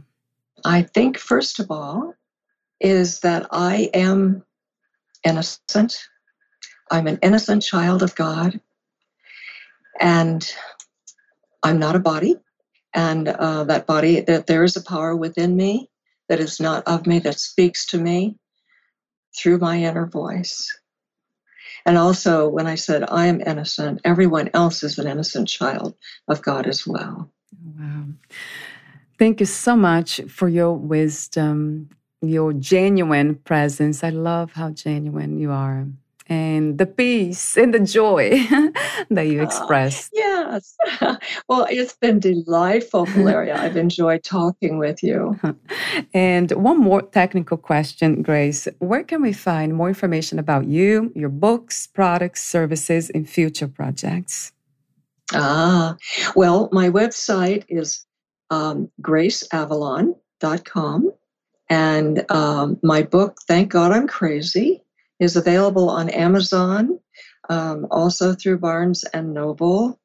I think, first of all, is that I am innocent I'm an innocent child of God, and I'm not a body. And uh, that body, that there is a power within me that is not of me, that speaks to me through my inner voice. And also, when I said I am innocent, everyone else is an innocent child of God as well. Wow. Thank you so much for your wisdom, your genuine presence. I love how genuine you are and the peace and the joy that you ah, express. Yes. well, it's been delightful, Valeria. I've enjoyed talking with you. and one more technical question, Grace. Where can we find more information about you, your books, products, services, and future projects? Ah, well, my website is um, graceavalon.com. And um, my book, Thank God I'm Crazy, is available on Amazon, um, also through Barnes and Noble.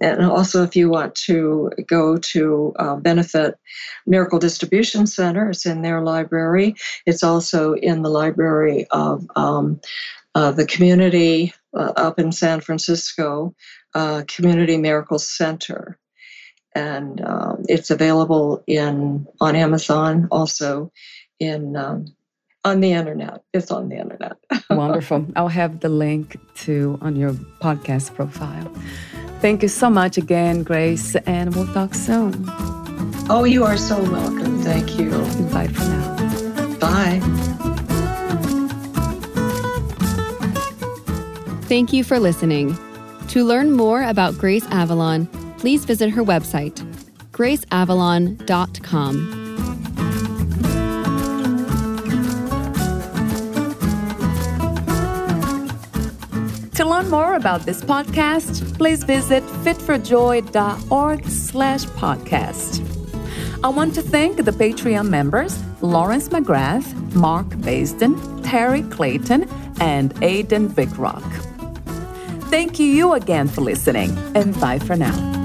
And also, if you want to go to uh, Benefit Miracle Distribution Center, it's in their library. It's also in the library of um, uh, the community uh, up in San Francisco, uh, Community Miracle Center. And um, it's available in on Amazon, also in um, on the internet. It's on the internet. Wonderful. I'll have the link to on your podcast profile. Thank you so much again, Grace, and we'll talk soon. Oh, you are so welcome. Thank you. Bye for now. Bye. Thank you for listening. To learn more about Grace Avalon, please visit her website, graceavalon.com. learn more about this podcast, please visit fitforjoy.org slash podcast. I want to thank the Patreon members Lawrence McGrath, Mark Basden, Terry Clayton, and Aidan Vickrock. Thank you again for listening, and bye for now.